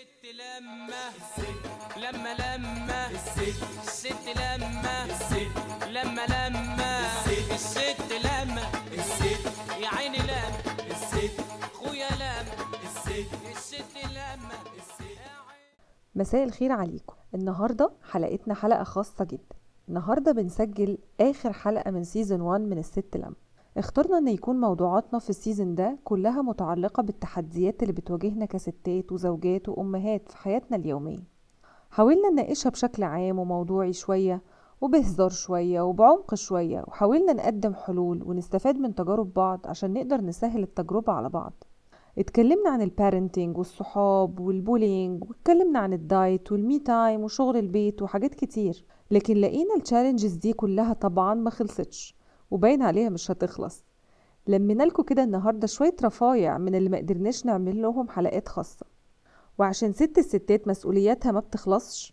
الست لما الست لما لما الست لما الست لما لما الست لما الست يا عيني لما الست خويا لما الست الست لما مساء الخير عليكم. النهاردة حلقتنا حلقة خاصة جدا. النهاردة بنسجل آخر حلقة من season 1 من الست لما اخترنا إن يكون موضوعاتنا في ال season ده كلها متعلقة بالتحديات اللي بتواجهنا كستات وزوجات وأمهات في حياتنا اليومية. حاولنا نناقشها بشكل عام وموضوعي شوية وبهزار شوية وبعمق شوية وحاولنا نقدم حلول ونستفاد من تجارب بعض عشان نقدر نسهل التجربة على بعض. اتكلمنا عن ال parenting والصحاب وال bullying واتكلمنا عن ال diet وال me time وشغل البيت وحاجات كتير لكن لقينا ال challenges دي كلها طبعا ما خلصتش. وباين عليها مش هتخلص. لمينا لكم كده النهارده شوية رفايع من اللي ما قدرناش نعمل لهم حلقات خاصة. وعشان ست الستات مسؤولياتها ما بتخلصش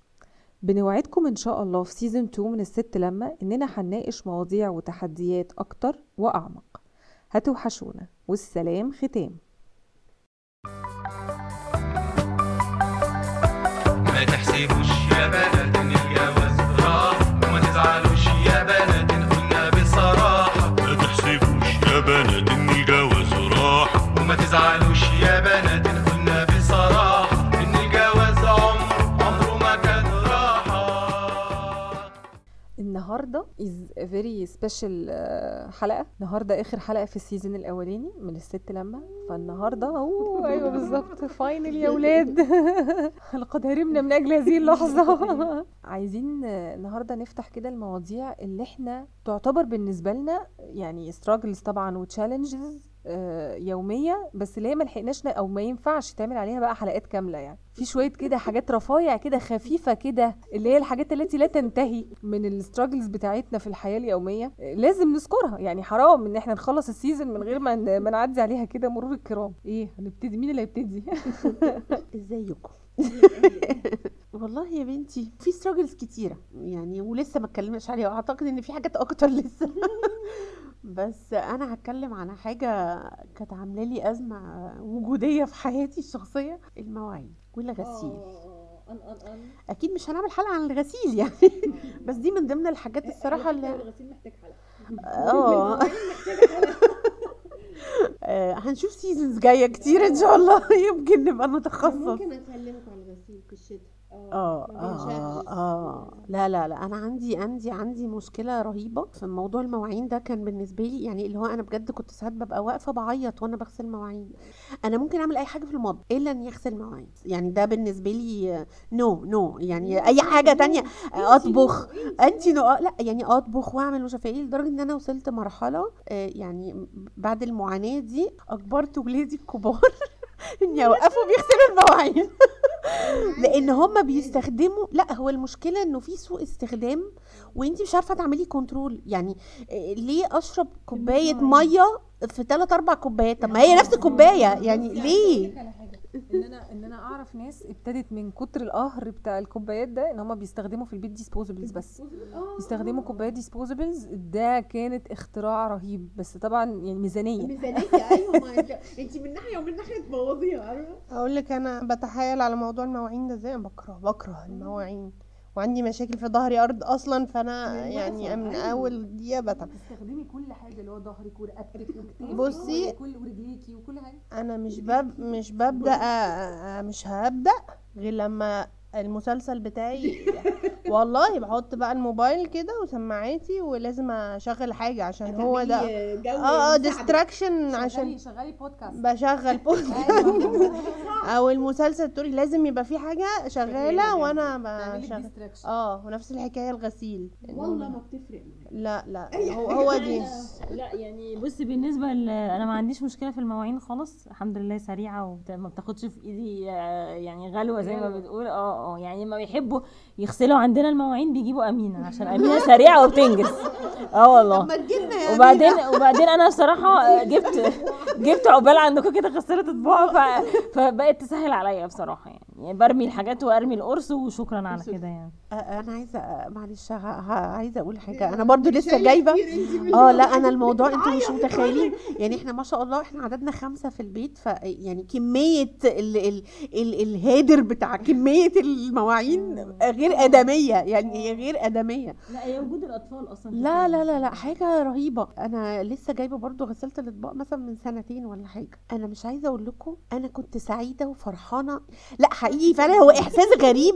بنوعدكم إن شاء الله في سيزون 2 من الست لما إننا هنناقش مواضيع وتحديات أكتر وأعمق. هتوحشونا. والسلام ختام. ما تحسبوش يا الجواز النهارده very special آه، حلقة. النهارده آخر حلقة في ال season الأولاني من الست لما. فالنهاردة هو أيوه بالظبط. Final يا ولاد لقد هربنا من أجل هذه اللحظة. عايزين آه، النهارده نفتح كده المواضيع اللي إحنا تعتبر بالنسبة لنا يعني struggles طبعا و challenges يومية بس اللي هي ما لحقناش أو ما ينفعش تعمل عليها بقى حلقات كاملة يعني. في شوية كده حاجات رفايع كده خفيفة كده اللي هي الحاجات التي لا تنتهي من ال struggles بتاعتنا في الحياة اليومية آه، لازم نذكرها. يعني حرام إن إحنا نخلص ال season من غير ما ما نعدي عليها كده مرور الكرام. إيه؟ هنبتدي؟ مين اللي هيبتدي؟ إزيكم؟ والله يا بنتي في ستراجلز كتيرة يعني ولسه ما اتكلمناش عليها وأعتقد إن في حاجات أكتر لسه. بس أنا هتكلم عن حاجة كانت عاملة لي أزمة وجودية في حياتي الشخصية المواعين والغسيل. أكيد مش هنعمل حلقة عن الغسيل يعني. بس دي من ضمن الحاجات الصراحة اللي الغسيل محتاج حلقة. آه. آه، هنشوف seasons جاية كتير إن شاء الله. يمكن نبقى نتخصص ممكن أكلمك على الغسيل في الشتاء آه ما آه بينشافش. آه لا لا لا. أنا عندي عندي عندي مشكلة رهيبة في موضوع المواعين ده. كان بالنسبة لي يعني اللي هو أنا بجد كنت ساعات ببقى واقفة بعيط وأنا بغسل مواعين. أنا ممكن أعمل أي حاجة في المطبخ إلا إني أغسل مواعين. يعني ده بالنسبة لي no no يعني أي حاجة تانية أطبخ. انت no لا يعني أطبخ وأعمل مش عارفة إيه لدرجة إن أنا وصلت مرحلة آه، يعني بعد المعاناة دي اجبرت ولادي الكبار ان يوقفوا بيغسلوا المواعين. لأن هم بيستخدموا لا هو المشكلة انه في سوء استخدام وانت مش عارفة تعملي control يعني إيه، ليه اشرب كوباية مية في ثلاث أربع كوبايات؟ طب ما هي نفس الكوباية يعني ليه؟ حاجة إن أنا إن أنا أعرف ناس ابتدت من كتر القهر بتاع الكوبايات ده إن هم بيستخدموا في البيت disposables بس. يستخدموا كوبايات ديسبوزبلز ده كانت اختراع رهيب. بس طبعا يعني ميزانية. ميزانية أيوه ما انت من ناحية ومن ناحية تبوظيها أقول لك أنا بتحايل على موضوع المواعين ده إزاي؟ بكره بكره المواعين. وعندي مشاكل في ظهري أرض أصلا فأنا يعني من. أول دقيقة بتعب. تستخدمي كل حاجة اللي هو ظهرك ورقبتك وكتافك بصي- وكل ورجليكي وكل حاجة. أنا مش بب مش ببدأ مش هبدأ غير لما المسلسل بتاعي والله بحط بقى الموبايل كده وسماعاتي ولازم أشغل حاجة عشان هو ده. آه آه. ديستراكشن عشان شغالي شغالي بودكاست بشغل بودكاست أيوه. أو المسلسل تقولي لازم يبقى في حاجة شغالة وأنا بشغل آه ونفس الحكاية الغسيل. والله ما بتفرق لا لا هو هو دي. لا يعني بصي بالنسبة ل... أنا ما عنديش مشكلة في المواعين خالص. الحمد لله سريعة وما بتاخدش في إيدي آه، يعني غلوة زي ما بتقول. آه آه يعني ما بيحبوا يغسلوا عند عندنا المواعين بيجيبوا أمينة عشان أمينة سريعة وبتنجز آه والله وبعدين. وبعدين أنا بصراحة جبت جبت عقبال عندكم كده غساله اطباق. فبقت تسهل عليا بصراحة يعني. يعني برمي الحاجات وارمي القرص وشكرا على كده يعني. آه، أنا عايزة آه، معلش عايزة أقول حاجة. أنا برضو لسه جايبة. آه لا أنا الموضوع أنتوا مش متخيلين. يعني إحنا ما شاء الله إحنا عددنا خمسة في البيت ف يعني كمية ال ال ال الهادر بتاع كمية المواعين غير آدمية. يعني هي غير آدمية. لا هي وجود الأطفال أصلا لا لا لا لا حاجة رهيبة. أنا لسه جايبة برضو غسالة الأطباق مثلا من سنتين ولا حاجة. أنا مش عايزة أقول لكم أنا كنت سعيدة وفرحانة. لا حقيقي فعلا هو إحساس غريب.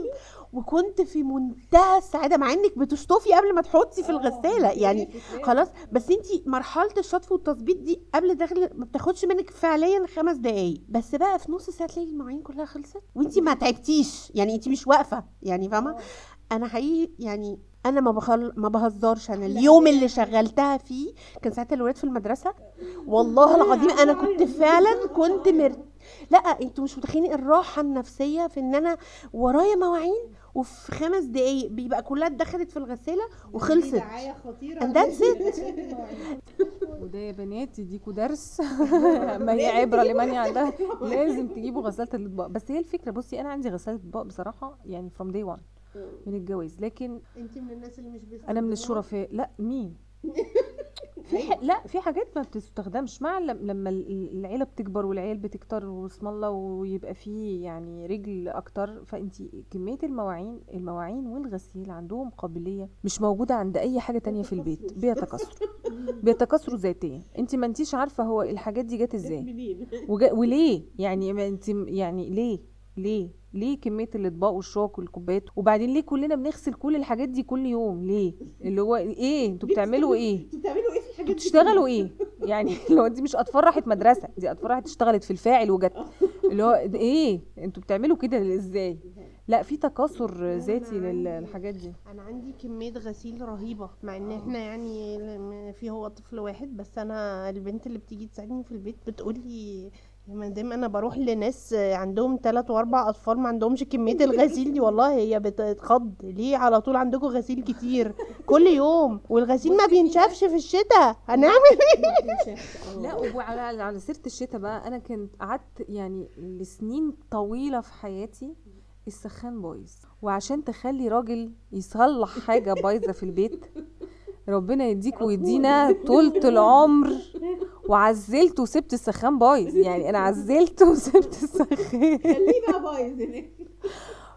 وكنت في منتهى السعادة مع إنك بتشطفي قبل ما تحطي في الغسالة. يعني خلاص بس أنت مرحلة الشطف والتظبيط دي قبل داخل ما بتاخدش منك فعليا خمس دقايق. بس بقى في نص ساعة تلاقي المواعين كلها خلصت. وأنت ما تعبتيش. يعني أنت مش واقفة. يعني فاهمة؟ أنا حقيقي يعني أنا ما بخل... ما بهزرش. أنا اليوم اللي شغلتها فيه كان ساعتها الولاد في المدرسة. والله العظيم أنا كنت فعلا كنت مر... لا أنتوا مش متخيلين الراحة النفسية في إن أنا ورايا مواعين وفي خمس دقايق بيبقى كلها اتدخلت في الغسالة وخلصت. دعاية خطيرة. And that's it. وده يا بنات يديكوا درس. ما هي عبرة لمن عندها لازم تجيبوا غسالة الاطباق بس هي الفكرة بصي أنا عندي غسالة اطباق بصراحة يعني فروم داي 1 من الجواز. لكن انت من الناس اللي مش أنا من الشرفاء. لا مين؟ في ح... لا في حاجات ما بتستخدمش. مع لم- لما ال- العيلة بتكبر والعيال بتكتر واسم الله ويبقى فيه يعني رجل أكتر فانت كمية المواعين المواعين والغسيل عندهم قابلية مش موجودة عند أي حاجة تانية في البيت. بيتكاثروا بيتكاثروا ذاتيا. انت ما أنتيش عارفة هو الحاجات دي جت إزاي. وجا... وليه؟ يعني ما انت يعني ليه؟ ليه؟ ليه كمية الإطباق والشوك والكوبايات؟ وبعدين ليه كلنا بنغسل كل الحاجات دي كل يوم؟ ليه؟ اللي هو إيه؟ أنتوا بتعملوا إيه؟ أنتوا بتعملوا إيه في الحاجات دي؟ بتشتغلوا إيه؟ يعني لو دي مش اطفال راحت مدرسة دي اطفال راحت اشتغلت في الفاعل وجت. اللي هو إيه؟ أنتوا بتعملوا كده إزاي؟ لا في تكاثر ذاتي للحاجات دي. أنا عندي كمية غسيل رهيبة مع إن إحنا يعني في هو طفل واحد بس أنا البنت اللي بتيجي تساعدني في البيت بتقولي يا مدام أنا بروح لناس عندهم ثلاث وأربع أطفال ما عندهمش كمية الغسيل دي والله هي بتتخض. ليه؟ على طول عندكم غسيل كتير. كل يوم. والغسيل ما بينشفش في الشتاء. هنعمل إيه؟ لا وعلى على سيرة الشتاء بقى أنا كنت قعدت يعني لسنين طويلة في حياتي السخان بايظ. وعشان تخلي راجل يصلح حاجة بايظة في البيت ربنا يديك ويدينا طولة العمر. وعزلت وسبت السخان بايظ. يعني أنا عزلت وسبت السخان. خليه بقى بايظ هناك.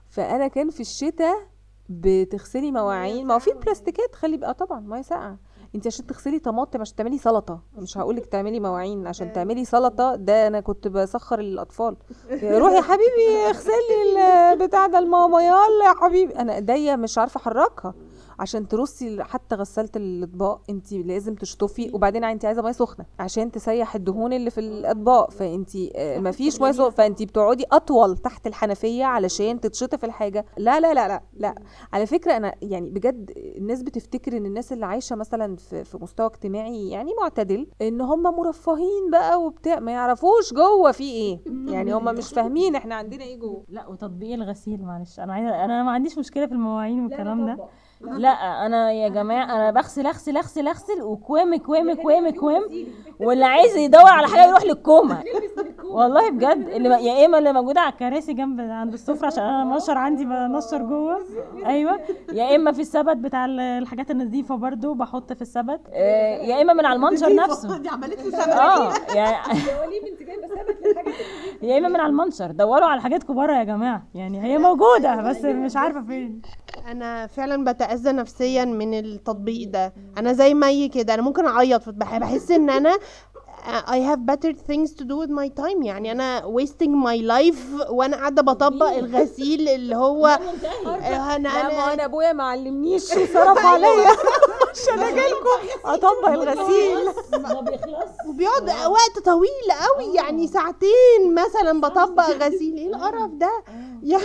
فأنا كان في الشتاء بتغسلي مواعين. ما هو في بلاستيكات خلي بقى طبعا مية ساقعة. انت عشان تغسلي طماطم عشان تعملي سلطة. مش هقولك تعملي مواعين. عشان تعملي سلطة ده أنا كنت بسخر الأطفال. روحي يا حبيبي اغسلي البتاع ده الماما. يلا يا حبيبي. أنا إيديا مش عارفة أحركها. عشان ترصي حتى غسالة الإطباق انت لازم تشطفي. وبعدين انت عايزة مية سخنة عشان تسيح الدهون اللي في الإطباق. فانت ما فيش مية سخنة. فانت بتقعدي أطول تحت الحنفية علشان تتشطف الحاجة. لا لا لا لا لا. على فكرة أنا يعني بجد الناس بتفتكر إن الناس اللي عايشة مثلا في, في مستوى اجتماعي يعني معتدل إن هم مرفهين بقى وبتاع. ما يعرفوش جوه في إيه. يعني هم مش فاهمين إحنا عندنا إيه جوه. لا وتطبيق الغسيل معلش. أنا عايزة أنا ما عنديش مشكلة في المواعين والكلام ده. لا أنا يا جماعة أنا بغسل أغسل أغسل أغسل وكوام كوام كوام كوام واللي عايز يدور على حاجة يروح للكومة. والله بجد اللي يا اما اللي موجودة على الكراسي جنب عند السفرة عشان أنا النشر عندي بنشر جوه. أيوه. يا اما في السبت بتاع ال- الحاجات النظيفة برضو بحط في السبت. آه، يا اما من على المنشر نفسه. دي عملت له سبب آه يعني يا اما من على المنشر. دوروا على حاجات كبار يا جماعة. يعني هي موجودة بس مش عارفة فين. أنا فعلا بتأذى نفسيا من التطبيق ده. أنا زي مي كده أنا ممكن أعيط بح- بحس إن أنا I have better things to do with my time. يعني أنا wasting my life وأنا قاعدة بطبق الغسيل اللي هو أنا أنا أنا أبويا ما علمنيش وصرف عليا. عشان أجي لكم أطبق الغسيل. ما بيخلص. وبيقعد وقت طويل قوي. يعني ساعتين مثلا بطبق غسيل. إيه القرف ده؟ يعني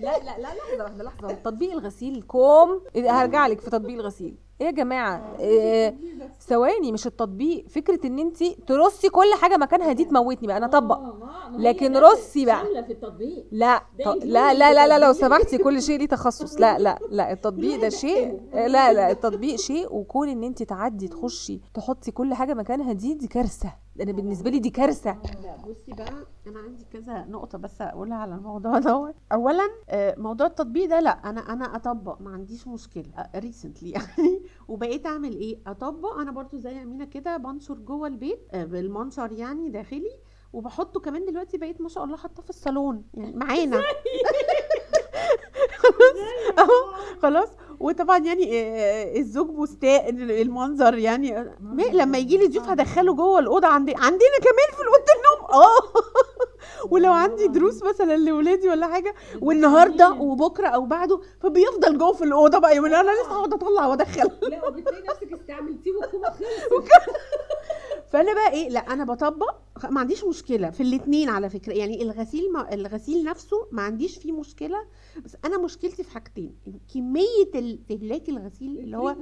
لا لا لا لحظة واحدة لحظة. تطبيق الغسيل كوم. هرجع لك في تطبيق الغسيل. إيه يا جماعة؟ إيه ثواني مش التطبيق. فكرة إن انت ترصي كل حاجة مكانها دي تموتني بقى أنا اطبق لكن رصي بقى. في التطبيق. لا لا لا لا لا لو سمحتي كل شيء ليه تخصص. لا لا لا التطبيق ده شيء لا لا. التطبيق شيء. وكون إن انت تعدي تخشي تحطي كل حاجة مكانها دي دي كارثة. أنا بالنسبة لي دي كارثة. بصي بقى أنا عندي كذا نقطة بس أقولها على الموضوع دوت اولا آه، موضوع التطبيق ده لأ أنا أنا أطبق ما عنديش مشكلة ريسنتلي يعني. وبقيت أعمل إيه؟ أطبق. أنا برضو زي أمينة كده بنشر جوه البيت آه، بالمنشر يعني داخلي. وبحطه كمان دلوقتي بقيت ما شاء الله حاطاه في الصالون يعني معانا. خلاص. اهو خلاص. وطبعا يعني آه، الزوج مستاء المنظر يعني. آه، ما- لما يجي لي ضيوف هدخله جوه الأوضة عندي عندنا كمان في اوضه النوم. آه. ولو عندي دروس مثلا لاولادي ولا حاجة والنهاردة وبكرة أو بعده فبيفضل جوه في الأوضة بقى. يقول أنا لسه هقعد أطلع وأدخل. لا وبتلاقي نفسك استعملتيه والكومه خلص فأنا بقى إيه لأ أنا بطبق ما عنديش مشكلة في الاثنين على فكرة. يعني الغسيل ما الغسيل نفسه ما عنديش فيه مشكلة بس أنا مشكلتي في حاجتين كمية استهلاك الغسيل اللي هو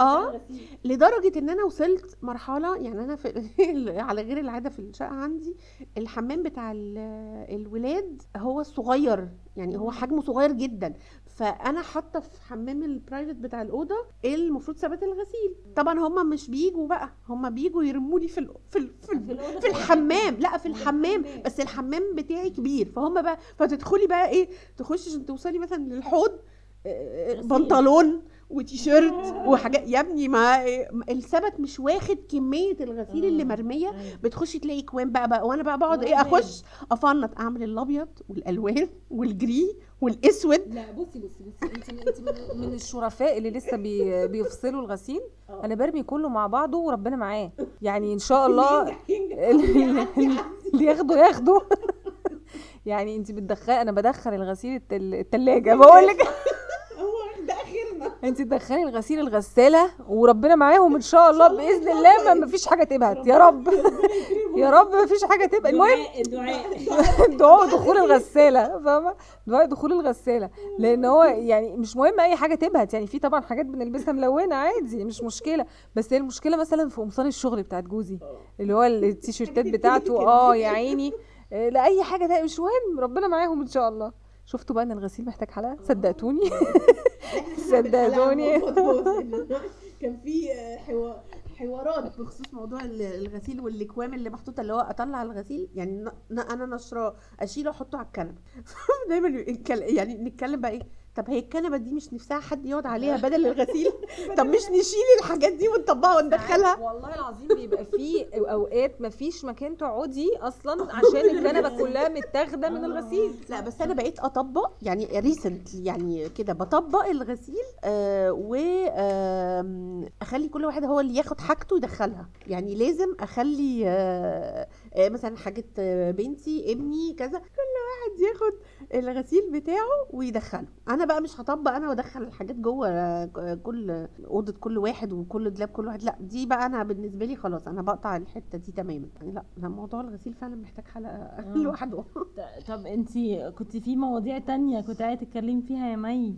آه لدرجة إن أنا وصلت مرحلة يعني أنا في على غير العادة في الشقة عندي الحمام بتاع ال- الولاد هو الصغير يعني هو حجمه صغير جدا. فأنا حاطة في حمام البرايفت بتاع الأوضة المفروض ثبات الغسيل. طبعا هم مش بيجوا بقى هم بيجوا يرموني في ال... في ال... في, ال... في الحمام. لا في الحمام. بس الحمام بتاعي كبير. فهم بقى فتدخلي بقى إيه تخشي عشان توصلي مثلا للحوض آه، بنطلون وتيشيرت وحاجات. يا ابني ما الثبت مش واخد كمية الغسيل اللي مرمية. بتخشي تلاقي كوام بقى, بقى وأنا بقى بقعد إيه أخش أفنط أعمل الأبيض والألوان والجري والأسود. لا بصي بصي بصي انت انت من- الشرفاء اللي لسه بي بيفصلوا الغسيل. أنا برمي كله مع بعضه وربنا معاه. يعني إن شاء الله اللي ياخده ياخده يعني انت بتدخلي أنا بدخل الغسيل التل... التلاجة. بقول لك انت تدخلي الغسيل الغسالة وربنا معاهم إن شاء الله بإذن الله ما فيش حاجة تبهت. يا رب. يا رب ما فيش حاجة تبهت. المهم الدعاء دعاء. دخول الغسالة فاهمة؟ دعاء دخول الغسالة. لأن هو يعني مش مهم أي حاجة تبهت. يعني في طبعا حاجات بنلبسها ملونة عادي مش مشكلة. بس هي المشكلة مثلا في قمصان الشغل بتاعت جوزي اللي هو التيشيرتات بتاعته. آه يا عيني. آه، لا اي حاجة ده مش مهم. ربنا معاهم إن شاء الله. شفتوا بقى إن الغسيل محتاج حلقة؟ صدقتوني. صدقتوني. كان في آه، حوار حوارات بخصوص موضوع ال- الغسيل والإكوام اللي محطوطة اللي هو أطلع الغسيل يعني أنا نشراه اشيله احطه على الكنبه دايما يعني نتكلم بقى إيه؟ طب هي الكنبة دي مش نفسها حد يقعد عليها بدل الغسيل؟ طب مش نشيل الحاجات دي ونطبقها وندخلها؟ والله العظيم بيبقى في أوقات مفيش مكان تقعدي أصلا عشان الكنبة كلها متاخدة من الغسيل. لا بس أنا بقيت أطبق يعني ريسنت يعني كده بطبق الغسيل آه و آم، أخلي كل واحد هو اللي ياخد حاجته يدخلها. يعني لازم أخلي آه آه مثلا حاجة آه، بنتي ابني كذا كل واحد ياخد الغسيل بتاعه ويدخله أنا بقى مش هطبق أنا وادخل الحاجات جوه آه، كل أوضة كل واحد وكل دولاب كل واحد. لا دي بقى أنا بالنسبة لي خلاص أنا بقطع الحتة دي تماما. يعني لا أنا موضوع الغسيل فعلا محتاج حلقة لوحده. طب انت كنت في مواضيع تانية كنت عايزه تتكلمي فيها يا مي؟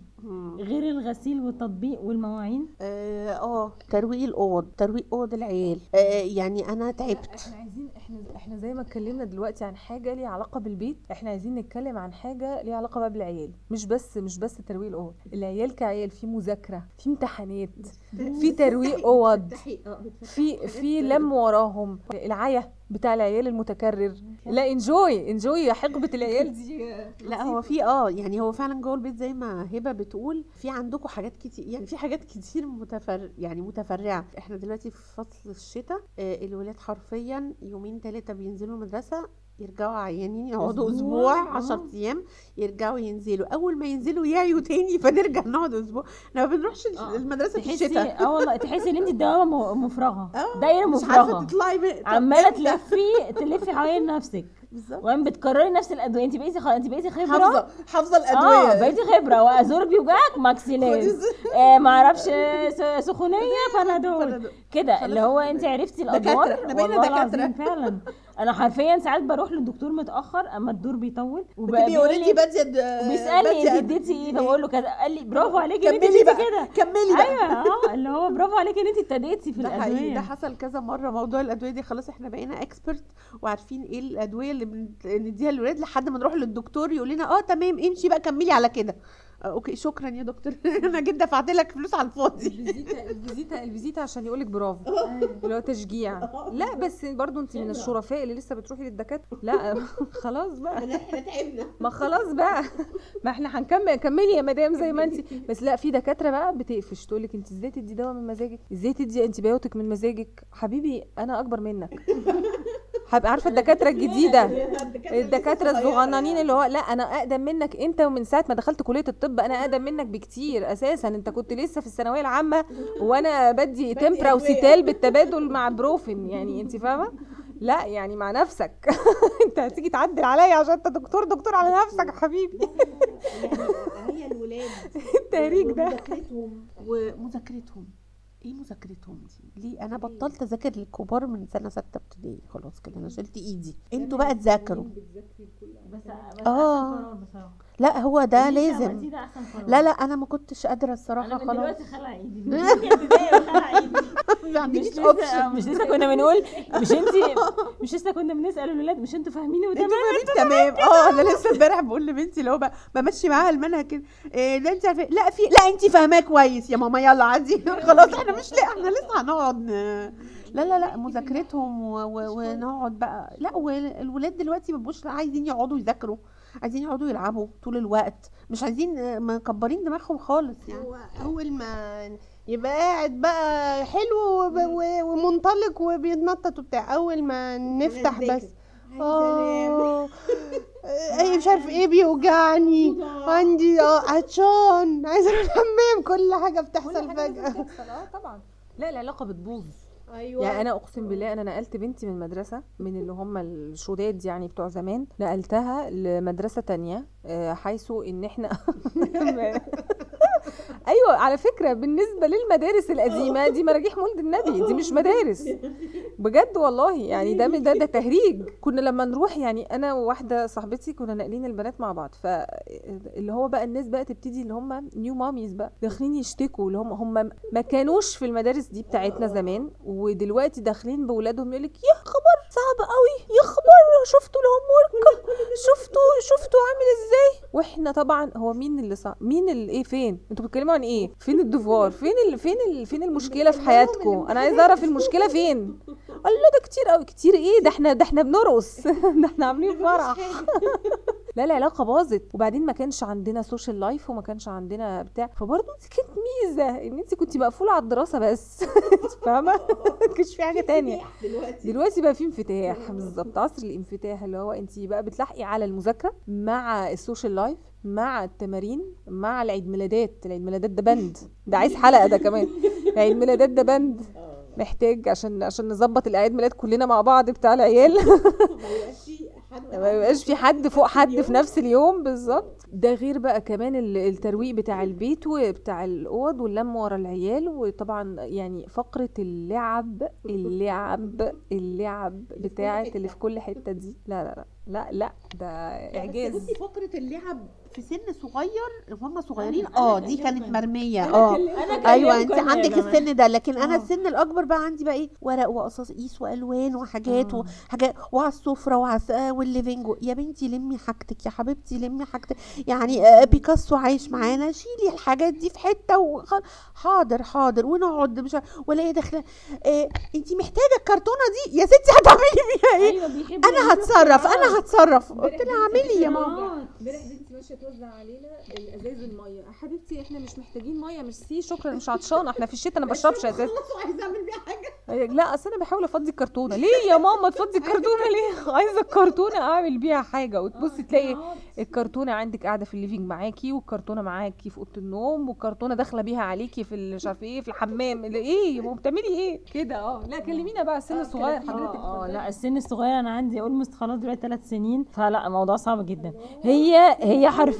غير الغسيل والتطبيق والمواعين؟ آه آه، ترويق الأوض ترويق أوض العيال. آه يعني أنا تعبت. إحنا عايزين إحنا إحنا زي ما اتكلمنا دلوقتي عن حاجة ليها علاقة بالبيت. إحنا عايزين نتكلم عن حاجة ليها علاقة بقى بالعيال مش بس مش بس ترويق الاوض العيال كعيال في مذاكرة في امتحانات في ترويق أوض في في لم وراهم. العيا بتاع العيال المتكرر. لا انجوي انجوي حقبة العيال دي. لا هو في آه يعني هو فعلا جوه البيت زي ما هبة بتقول في عندكم حاجات كتير يعني في حاجات كتير متفر يعني متفرعة. إحنا دلوقتي في فصل الشتاء آه الولاد حرفيا يومين ثلاثة بينزلوا المدرسة يرجعوا عيانين يقعدوا. أسبوع؟ 10 أيام يرجعوا ينزلوا. أول ما ينزلوا يعيوا تاني فنرجع نقعد أسبوع. إحنا ما بنروحش آه. المدرسة في الشتاء. آه والله تحسي إن أنت الدوامه مفرغة. آه، دايرة مش عارفه مفرغة. تطلعي عمالة؟ تلفي تلفي حوالين نفسك. بالظبط. وبعدين بتكرري نفس الأدوية؟ انت بقيتي انت بقيتي خبرة؟ حافظة حافظة آه الادويه بقيتي خبرة. وازورك بيوجعك ماكسيلاز آه ما أعرفش سخونية بنادول. كده اللي هو انت عرفتي الأدوار؟ إحنا بقينا. العظيم فعلا. أنا حرفيا ساعات بروح للدكتور متأخر أما الدور بيطول بتبقي بيقول اوريدي لي بادية بيسالني انت اديتي إيه؟ فبقول له كذا قال لي برافو عليكي إن انت كده. كملي بقى. أيوه آه اللي هو برافو عليكي إن انت ابتديتي في الأدوية. ده حصل كذا مرة موضوع الأدوية دي. خلاص إحنا بقينا expert وعارفين إيه الأدوية اللي بن- نديها للولاد لحد ما نروح للدكتور يقول لنا آه تمام امشي بقى كملي على كده. okay شكرا يا دكتور. أنا جيت دفعت لك فلوس على الفاضي. الفيزيتا الفيزيتا الفيزيتا عشان يقولك برافو. اللي هو تشجيع. لا بس برضو انت من الشرفاء اللي لسه بتروحي للدكاترة. لا خلاص بقى. إحنا تعبنا. ما خلاص بقى. ما إحنا هنكمل كملي يا مدام زي ما انت. بس لا في دكاترة بقى بتقفش. تقول لك انت إزاي تدي دواء من مزاجك؟ إزاي تدي antibiotic من مزاجك؟ حبيبي أنا أكبر منك. حب عارفة الدكاترة الجديدة. الدكاترة الصغننين اللي هو لا أنا أقدم منك انت ومن ساعة ما دخلت كلية الطب أنا أقدم منك بكتير. أساسا أنت كنت لسه في الثانوية العامة وأنا بدي تمبرا وسيتال بالتبادل مع بروفين يعني أنت فاهمة؟ لا يعني مع نفسك. أنت هتيجي تعدل عليا عشان أنت دكتور دكتور على نفسك يا حبيبي. هي الولاد. التهريج ده. ومذاكرتهم ومذاكرتهم. إيه مذاكرتهم دي؟ ليه؟ أنا بطلت أذاكر للكبار من سنة ستة ابتدائي. خلاص كده أنا شلت ايدي أنتوا بقى تذاكروا. بس بس لا هو ده لازم. ده لا لا أنا ما كنتش قادرة أنا الصراحه خلاص. دلوقتي خلع ايدي ما مش عنديش لسه اوبشن آه، مش لسه كنا بنقول مش انت مش لسه كنا بنسأل الولاد مش أنتوا فاهميني وتمام؟ تمام. آه أنا لسه امبارح بقول لبنتي اللي هو بمشي معاها المنهج كده. إيه لا انت عارفة لا في لا انت فاهماه كويس. يا ماما يلا عادي. خلاص إحنا مش لا إحنا لسه هنقعد. لا لا لا مذاكرتهم ونقعد بقى. لا والولاد دلوقتي ما بيبقوش عايزين يقعدوا يذاكروا. عايزين يقعدوا يلعبوا طول الوقت. مش عايزين آه، مكبرين دماغهم خالص يعني. هو أول ما يبقى قاعد بقى حلو وب- و- ومنطلق وبيتنطط وبتاع أول ما نفتح بس. آه أي مش عارف إيه بيوجعني. عندي آه عطشان. عايزة أروح الحمام كل حاجة بتحصل فجأة. آه طبعا. لا العلاقة بتبوظ. أيوه. يعني أنا أقسم بالله أنا نقلت بنتي من مدرسة من اللي هم الشداد يعني بتوع زمان نقلتها لمدرسة تانية آه، حيث إن إحنا أيوه على فكرة بالنسبة للمدارس القديمة دي مراجيح مولد النبي دي مش مدارس. بجد والله يعني ده ده ده تهريج. كنا لما نروح يعني أنا وواحدة صاحبتي كنا ناقلين البنات مع بعض. فاللي هو بقى الناس بقى تبتدي اللي هم new mommies بقى داخلين يشتكوا اللي هم هم ما كانوش في المدارس دي بتاعتنا زمان ودلوقتي داخلين باولادهم يقول لك يا خبر! صعب قوي يا خبر! شفتوا ال homework شفتوا شفتوا عامل إزاي؟ وإحنا طبعا هو مين اللي صعب مين اللي إيه فين؟ أنتوا بتتكلموا عن إيه؟ فين ال devoirs فين ال... فين ال... فين المشكلة في حياتكم؟ أنا عايزه أعرف المشكلة فين. الله ده كتير قوي كتير إيه؟ ده إحنا ده إحنا بنرقص. ده إحنا عاملين فرح. لا العلاقه باظت. وبعدين ما كانش عندنا social life وما كانش عندنا بتاع. فبرضه دي كانت ميزة إن أنت كنت مقفولة على الدراسة بس. انت فاهمة؟ ما كانش في حاجة تانية. دلوقتي. بقى في انفتاح. بالظبط. عصر الانفتاح اللي هو أنت بقى بتلاحقي على المذاكرة مع ال social life مع التمارين مع العيد ميلادات. العيد ميلادات ده بند. ده عايز حلقة ده كمان. العيد ميلادات ده بند. محتاج عشان عشان نظبط العيد ميلاد كلنا مع بعض بتاع العيال. ما يبقاش في حد فوق حد في نفس اليوم بالظبط. ده غير بقى كمان ال- الترويق بتاع البيت وبتاع الأوض واللم ورا العيال. وطبعا يعني فقرة اللعب اللعب اللعب بتاعت اللي في كل حتة دي. لا لا لا. لا لا ده إعجاز. بصي فقرة اللعب في سن صغير هم صغيرين. آه دي كانت مرمية. آه. أيوه انت عندك السن ده لكن أنا السن الأكبر بقى عندي بقى إيه؟ ورق وقصاص وألوان وحاجات وحاجات وعلى السفرة وعلى آه، وال living يا بنتي لمي حاجتك يا حبيبتي لمي حاجتك. يعني آه، بيكاسو عايش معانا شيلي الحاجات دي في حتة وخ... حاضر حاضر. ونقعد مش ولا داخلة آه انت محتاجة الكرتونة دي؟ يا ستي هتعملي بيها إيه؟ بيحب أنا هتصرف أنا هتصرف. قلت لها اعملي يا ماما. امبارح بنتي ماشية بتوزع علينا الأزاز الميه يا حبيبتي إحنا مش محتاجين مية ميرسي شكرا مش عطشانة. إحنا في الشتاء أنا بشربش أزاز. خلاص وعايزه أعمل بيها حاجة. لا أصل أنا بحاول أفضي الكرتونة. ليه يا ماما تفضي الكرتونة؟ ليه؟ عايزة الكرتونة أعمل بيها حاجة. وتبصي تلاقي الكرتونة عندك قاعدة في ال living معاكي والكرتونة معاكي في أوضة النوم والكرتونة داخلة بيها عليكي في مش عارفة إيه في الحمام. إيه ماما؟ بتعملي إيه؟ كده آه. لا كلمينا بقى السن الصغير حضرتك آه لا السن الصغير أنا عندي almost خلاص دلوقتي ثلاث سنين. فلا الموضوع صعب جدا. هي هي حرفيا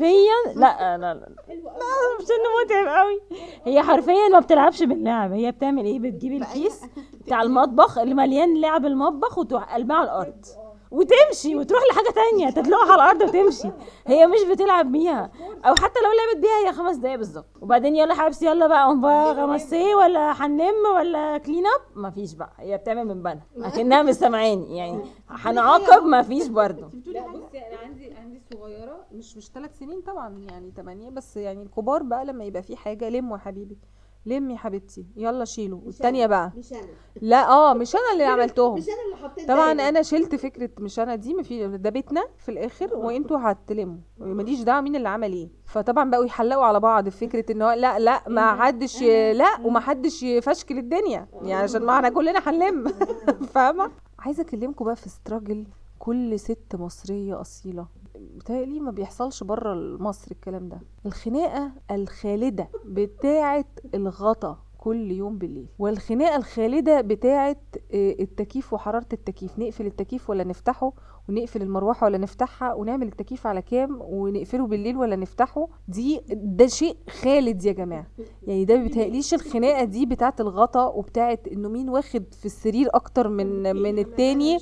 لا لا لا, لا سن متعب قوي هي حرفيا ما بتلعبش باللعب هي بتعمل إيه؟ بتجيب الكيس بتاع المطبخ اللي مليان لعب المطبخ وتروح قلبها على الأرض. وتمشي وتروح لحاجة تانية تدلقها على الأرض وتمشي. هي مش بتلعب بيها. أو حتى لو لعبت بيها هي خمس دقايق بالظبط. وبعدين يلا حبيبتي يلا بقى قوم بقى غمسيه ولا هنلم ولا كلين اب مفيش بقى. هي بتعمل من بنا أكنها مش سامعاني يعني هنعاقب مفيش برضه. لا بصي أنا عندي عندي صغيرة مش مش ثلاث سنين طبعا يعني تمانية بس يعني الكبار بقى لما يبقى في حاجة لموا يا حبيبي. لمي يا حبيبتي. يلا شيلوا. والتانية بقى. مش أنا. لا آه مش أنا اللي عملتهم مش أنا اللي حطيت طبعا دايما. أنا شلت فكرة مش أنا دي ما في ده بيتنا في الآخر وأنتوا هتلموا. ماليش دعوة مين اللي عمل إيه. فطبعا بقوا يحلقوا على بعض في فكرة إن هو لا لا ما حدش ي- لا وما حدش يفشكل الدنيا يعني عشان ما إحنا كلنا هنلم. فاهمة؟ عايزة أكلمكم بقى في استراجل كل ست مصرية أصيلة. بتهيألي ما بيحصلش بره مصر الكلام ده. الخناقة الخالدة بتاعه الغطا كل يوم بالليل والخناقة الخالدة بتاعه آه، التكييف وحرارة التكييف نقفل التكييف ولا نفتحه ونقفل المروحة ولا نفتحها ونعمل التكييف على كام ونقفله بالليل ولا نفتحه. دي ده شيء خالد يا جماعة. يعني ده بيتهيأليش الخناقة دي بتاعة الغطا وبتاعة إنه مين واخد في السرير أكتر من من التاني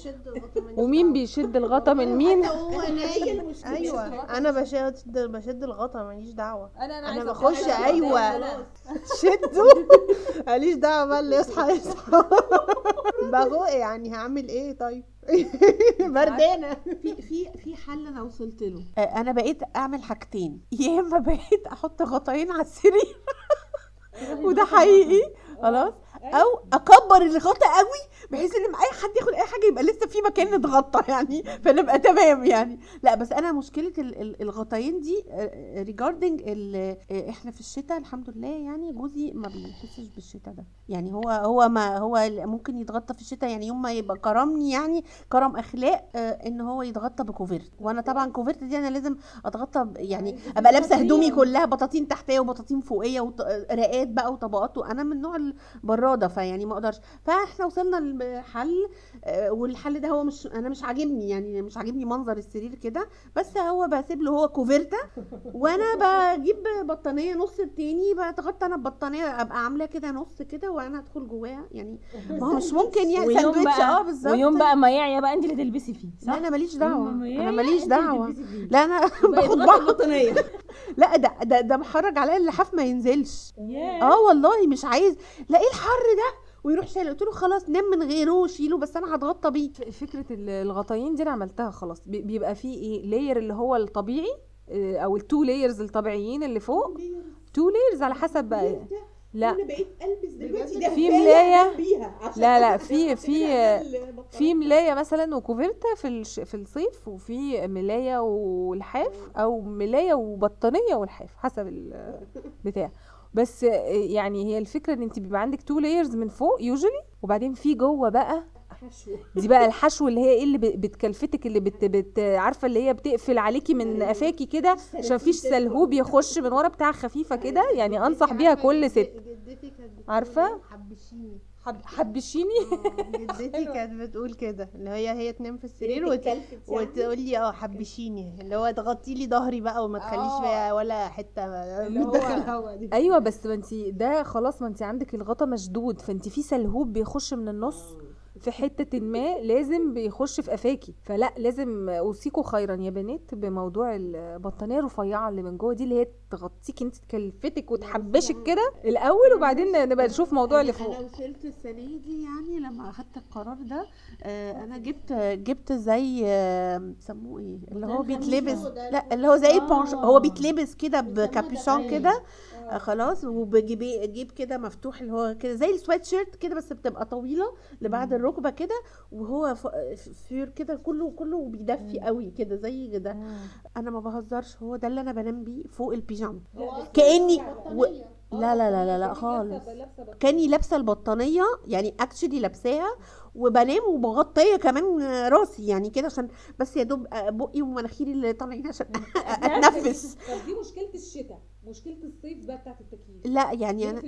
ومين بيشد الغطا من مين؟ هو نايم مش أيوه. أنا بشد بشد الغطا ماليش دعوة. أنا أنا بخش أيوه. شدوا ماليش دعوة بقى اللي يصحى يصحى. بغو يعني هعمل إيه طيب؟ بردانه في في في حل أنا وصلت له. أنا بقيت أعمل حاجتين. يا إما بقيت أحط غطاين على السرير. وده حقيقي. خلاص. أو أكبر الغطا قوي بحيث إن أي حد ياخد أي حاجة يبقى لسه في مكان نتغطى يعني فنبقى تمام يعني. لا بس أنا مشكلة ال- ال- الغطاين دي ريجاردنج إحنا في الشتاء الحمد لله يعني جوزي ما بيحسش بالشتاء ده. يعني هو هو ما هو ممكن يتغطى في الشتاء يعني يوم ما يبقى كرمني يعني كرم أخلاق آه، إن هو يتغطى بكوفرت وأنا طبعا كوفرت دي أنا لازم أتغطى يعني أبقى لابسة هدومي كلها بطاطين تحتية وبطاطين فوقية ورقات بقى وطبقات وأنا من نوع البرادة فيعني ما أقدرش. فإحنا وصلنا لحل آه، والحل ده هو مش أنا مش عاجبني يعني مش عاجبني منظر السرير كده. بس هو بسيب له هو كوفرته وأنا بجيب بطانية نص التاني بتغطى أنا ببطانيه أبقى عاملة كده نص كده وأنا ادخل جواها يعني ما هو مش ممكن يعني ساندوتش آه بالظبط. ويوم بقى ما يعيا بقى أنت اللي تلبسي فيه لا صح؟ أنا ماليش دعوة. أنا ماليش دعوة. لا أنا باخد بعض. لا ده ده ده محرج عليا اللحاف ما ينزلش. آه والله مش عايز. لا إيه الحر ده؟ ويروح شايل. قلت له خلاص نام من غيره وشيله بس أنا هتغطى بيه. فكرة ال- الغطايين دي أنا عملتها خلاص. بي- بيبقى فيه إيه؟ layer اللي هو الطبيعي آه، أو ال two layers الطبيعيين اللي فوق. two layers على حسب بقى. لا. أنا بقيت البس دلوقتي في ملاية. بيها. عشان لا لا. في في. في ملاية مثلا وكوفرته في الش... في الصيف وفي ملاية والحاف أو ملاية وبطانية والحاف حسب البتاع بس يعني هي الفكرة إن أنت بيبقى عندك two layers من فوق usually وبعدين في جوه بقى حشو. دي بقى الحشو اللي هي إيه اللي بتكلفتك اللي بت, بت عارفة اللي هي بتقفل عليكي من قفاكي كده عشان مفيش سلهوب يخش من ورا بتاع خفيفة كده. يعني أنصح بيها كل ست. جدتي عارفة؟ حبشيني حب حبشيني جدتي كانت بتقول كده اللي هي هي تنام في السرير وت... يعني. وتقول لي آه حبشيني اللي هو تغطي لي ظهري بقى وما تخليش آه. فيها ولا حتة اللي هو- دي أيوه بس ما انت ده خلاص ما انت عندك الغطا مشدود فانت في سلهوب بيخش من النص في حتة ما لازم بيخش في قفاكي. فلا لازم اوصيكوا خيرا. يا بنات بموضوع البطانية الرفيعة اللي من جوه دي اللي هي تغطيك انت تكلفتك وتحبشك كده الأول وبعدين نبقى نشوف موضوع اللي فوق أنا وصلت السنة دي يعني لما أخدت القرار ده آه أنا جبت جبت زي آه، سموه إيه؟ اللي هو بيتلبس. لا اللي هو زي ال poncho هو بيتلبس كده بكابيشون كده. آه خلاص وبجيب جيب كده مفتوح اللي هو كده زي السويت شيرت كده بس بتبقى طويلة لبعد الركبة كده وهو ف- fur كده كله كله بيدفي قوي كده زي ده. أنا ما بهزرش هو ده اللي أنا بنام بيه فوق البيجامة. كأني و... لا لا لا لا لا خالص. كأني لابسة البطانية يعني اكشلي لابساها وبنام ومغطيه كمان راسي يعني كده عشان بس يا دوب بقي ومناخيري اللي طالعين عشان أتنفس. طب دي مشكلة الشتاء. مشكلة الصيف بقى بتاعت التكييف. لا يعني أنا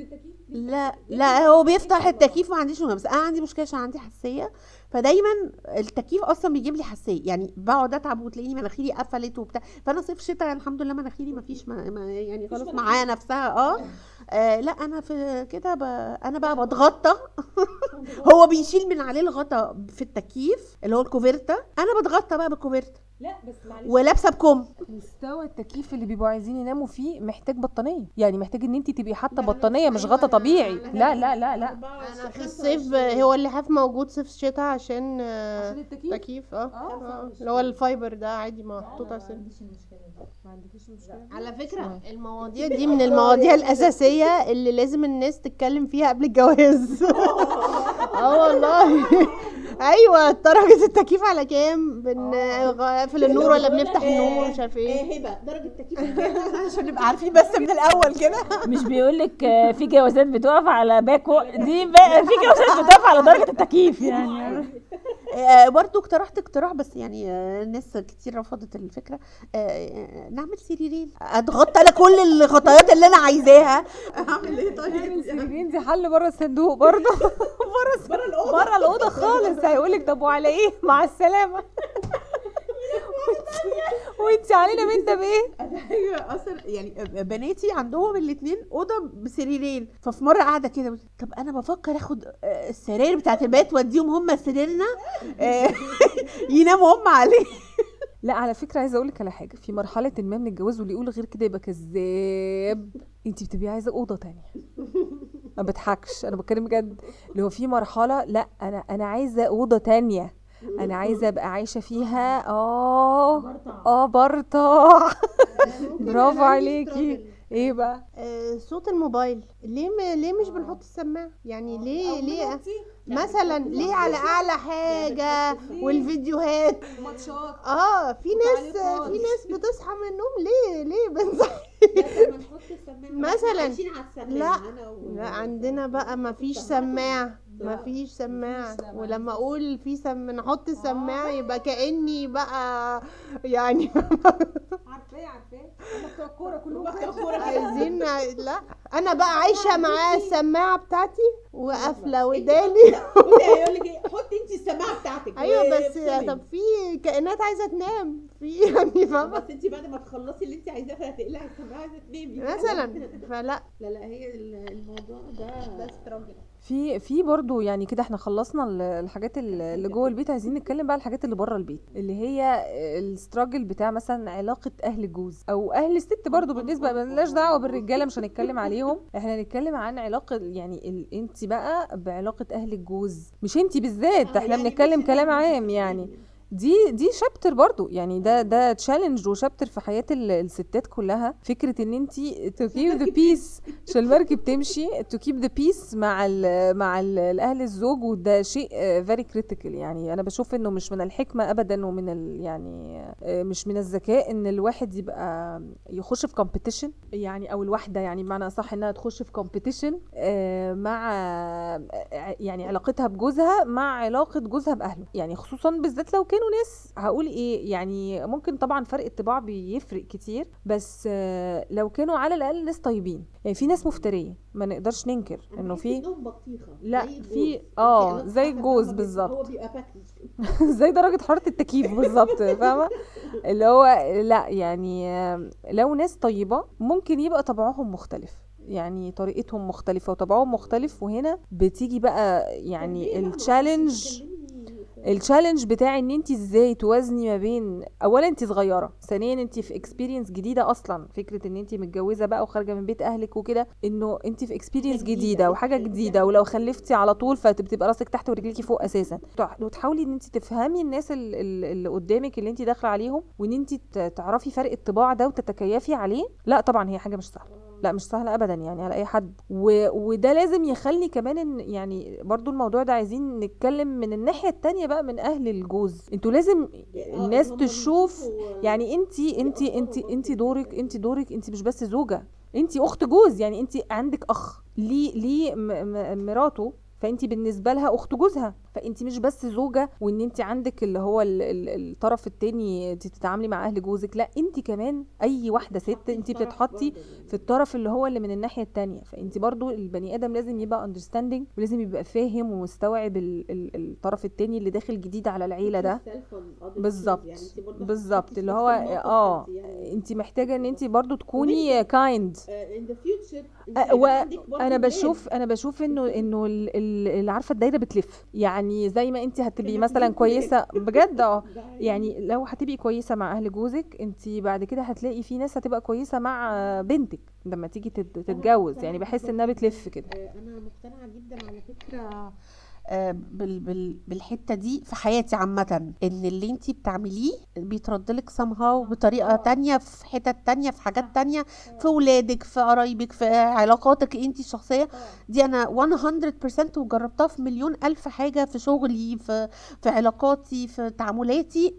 لا لا هو بيفتح التكييف ما عنديش بس أنا عندي مشكلة عشان عندي حساسية فدايما التكييف أصلا بيجيب لي حساسية يعني بقعد أتعب وتلاقيني مناخيري قفلت وبتاع فأنا صيف شتاء الحمد لله مناخيري ما فيش ما ما يعني خلاص معايا نفسها آه. آه، لا أنا في كده ب... أنا بقى بتغطى. هو بيشيل من عليه الغطا في التكييف اللي هو الكوفيرتا. أنا بتغطى بقى بالكوفيرتا. لا بس معلش. ولابسه بكم مستوى التكييف اللي بيبقوا عايزين يناموا فيه محتاج بطانية. يعني محتاج إن أنت تبقي حاطة بطانية مش غطا طبيعي. لا لا لا لا. أنا في الصيف هو اللحاف موجود صيف شتاء عشان آه، عشان التكييف؟ تكييف آه. آه، اللي هو ال fiber ده عادي محطوط على السن ما عندكيش مشكله على فكرة المواضيع دي من المواضيع الأساسية اللي لازم الناس تتكلم فيها قبل الجواز. آه والله. أيوه درجة التكييف على كام؟ بنقفل النور ولا بنفتح النور؟ مش عارف إيه. هبة درجة التكييف عشان نبقى عارفين بس من الأول كده. مش بيقولك في جوازات بتقف على باكو دي بقى في جوازات بتقف على درجة التكييف يعني. آه، برضو اقترحت اقتراح بس يعني آه، ناس كتير رفضت الفكرة. آه، آه، نعمل سريرين أتغطى أنا كل الغطيات اللي أنا عايزاها. اعمل إيه طيب؟ سريرين دي حل بره الصندوق برضه بره بره الأوضة. بره الأوضة خالص. هيقولك طب وعلى إيه؟ مع السلامة. وانت علينا ده بايه أيوه أصلا يعني بناتي عندهم الاثنين أوضة بسريرين. ففي مرة قاعدة كده طب أنا بفكر آخد آه، السراير بتاعت البيت وأديهم هم سريرنا آه، يناموا هم عليه. لا على فكرة عايزة أقول لك على حاجة. في مرحلة ما من الجواز واللي يقول غير كده يبقى كذاب. انت بتبقي عايزة أوضة تانية. ما بضحكش أنا بتكلم بجد. اللي هو في مرحلة لا أنا أنا عايزة أوضة تانية. أنا عايزة أبقى عايشة فيها. آه. آه برطع برافو عليكي. إيه بقى؟ آه، صوت الموبايل. ليه م... ليه مش بنحط السماعة؟ يعني ليه ليه مثلا ليه على أعلى حاجة والفيديوهات؟ ماتشات. آه في ناس. في ناس بتصحى من النوم ليه ليه بنصحي؟ مثلا. لا. لا عندنا بقى ما فيش سماعة. ما فيش سماعة ولما أقول في سم نحط السماعة يبقى كأني بقى يعني عارفاه عارفاه. بتوع الكوره كلهم كده. عايزين لا. أنا بقى عايشة معاه السماعة بتاعتي وقافلة وداني. هيقول لك إيه حطي انت السماعه بتاعتك. أيوه بس. طب في كائنات عايزة تنام. في يعني فاهمة؟ بس انت بعد ما تخلصي اللي انت عايزاه فهتقلعي السماعه عايزة تنامي. مثلا. فلا. لا لا هي الموضوع ده في في برضو يعني كده إحنا خلصنا ال- الحاجات ال- اللي جوه البيت. عايزين نتكلم بقى الحاجات اللي بره البيت اللي هي الستراجل بتاع مثلا علاقة أهل الجوز أو أهل الست برضو بالنسبة ملناش دعوة بالرجالة مش هنتكلم عليهم. إحنا هنتكلم عن علاقة يعني انت بقى بعلاقة أهل الجوز مش انت بالذات إحنا بنتكلم كلام عام يعني. دي دي chapter برضو. يعني ده ده challenge و chapter في حياة ال- الستات كلها. فكرة إن انت to keep the peace عشان المركب تمشي to keep the peace مع ال مع ال الأهل الزوج وده شيء very critical يعني أنا بشوف إنه مش من الحكمة ابدا ومن ال يعني آه، مش من الذكاء إن الواحد يبقى يخش في competition يعني أو الواحده يعني بمعنى صح إنها تخش في competition مع آه، يعني علاقتها بجوزها مع علاقة جوزها بأهله. يعني خصوصا بالذات لو كانوا ناس هقول إيه يعني ممكن طبعا فرق الطباع بيفرق كتير بس لو كانوا على الأقل ناس طيبين. يعني في ناس مفترية ما نقدرش ننكر إنه في لا في آه زي الجوز بالظبط. هو بيبقى زي درجة حرارة التكييف بالظبط فاهمة؟ اللي هو لا يعني لو ناس طيبة ممكن يبقى طبعهم مختلف. يعني طريقتهم مختلفة وطبعهم مختلف وهنا بتيجي بقى يعني ال challenge ال challenge بتاع إن انت إزاي توازني ما بين اولا انت صغيرة ثانيا انت في experience جديدة أصلا فكرة إن انت متجوزة بقى وخارجة من بيت أهلك وكده إنه انت في experience جديدة وحاجة جديدة. ولو خلفتي على طول فبتبقى راسك تحت ورجليكي فوق أساسا. وتحاولي إن انت تفهمي الناس ال- ال- اللي قدامك اللي انت داخلة عليهم وإن انت تعرفي فرق الطباع ده وتتكيفي عليه. لا طبعا هي حاجة مش سهلة. لا مش سهلة ابدا يعني على أي حد. و... وده لازم يخلي كمان إن يعني برضو الموضوع ده عايزين نتكلم من الناحية التانية بقى من أهل الجوز. أنتوا لازم الناس تشوف يعني انت انت انت انت دورك انت دورك انت مش بس زوجة انت أخت جوز يعني انت عندك أخ. ليه ليه مراته فانت بالنسبة لها أخت جوزها. فانت مش بس زوجة وان انت عندك اللي هو ال- ال- الطرف التاني انت بتتعاملي مع أهل جوزك لا انت كمان أي واحدة ست انت بتتحطي في الطرف اللي هو اللي من الناحية التانية. فانت برضو البني آدم لازم يبقى understanding ولازم يبقى فاهم ومستوعب ال- ال- الطرف التاني اللي داخل جديد على العيلة ده. بالظبط بالظبط اللي هو آه انت محتاجة ان انت برضو تكوني كايند future أه، وأنا بشوف أنا بشوف إنه إنه عارفة الدايرة بتلف. يعني زي ما انت هتبقي مثلا كويسة بجد آه يعني لو هتبقي كويسة مع أهل جوزك انت بعد كده هتلاقي في ناس هتبقى كويسة مع بنتك لما تيجي تت- تتجوز يعني بحس إنها بتلف كده. أنا مقتنعة جدا على فكرة بالحتة دي في حياتي عامة. إن اللي انت بتعمليه بيترد لك somehow بطريقة تانية في حتت تانية في حاجات تانية في ولادك في قرايبك في علاقاتك انت الشخصية. دي أنا 100% وجربتها في مليون ألف حاجة في شغلي في في علاقاتي في تعاملاتي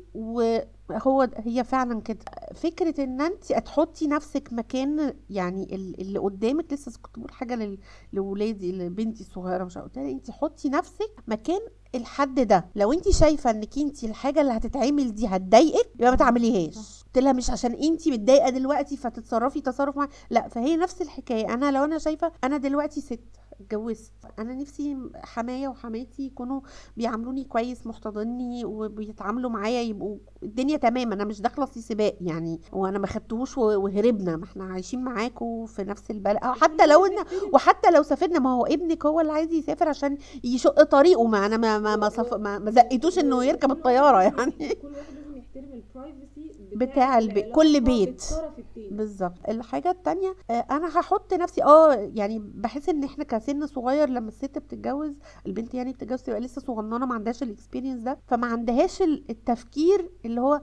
وهو هي فعلا كده. فكرة إن انت تحطي نفسك مكان يعني ال- اللي قدامك لسه كنت بقول حاجة لولادي لبنتي الصغيرة مش قلت انت حطي نفسك مكان الحد ده. لو انت شايفة إنك انت الحاجة اللي هتتعمل دي هتضايقك يبقى ما تعمليهاش. قلت لها مش عشان انت متضايقة دلوقتي فتتصرفي تصرف مع لا فهي نفس الحكاية. أنا لو أنا شايفة أنا دلوقتي ست اتجوزت. أنا نفسي حمايا وحماتي يكونوا بيعاملوني كويس محتضني وبيتعاملوا معايا يبقوا الدنيا تمام. أنا مش داخلة في سباق يعني. وأنا ما خدتهوش وهربنا. ما إحنا عايشين معاكوا في نفس البلد. أو حتى لو إن وحتى لو سافرنا. ما هو ابنك هو اللي عايز يسافر عشان يشق طريقه. ما أنا ما ما ما, صف... ما, ما زقتوش إنه يركب الطيارة يعني كل واحد لازم يحترم البرايفسي بتاع البيت كل بيت. بالظبط. الحاجة التانية آه، أنا هحط نفسي آه يعني بحس إن إحنا كسن صغير لما الست بتتجوز البنت يعني بتتجوز تبقى لسه صغننة ما عندهاش ال experience ده فما عندهاش ال- التفكير اللي هو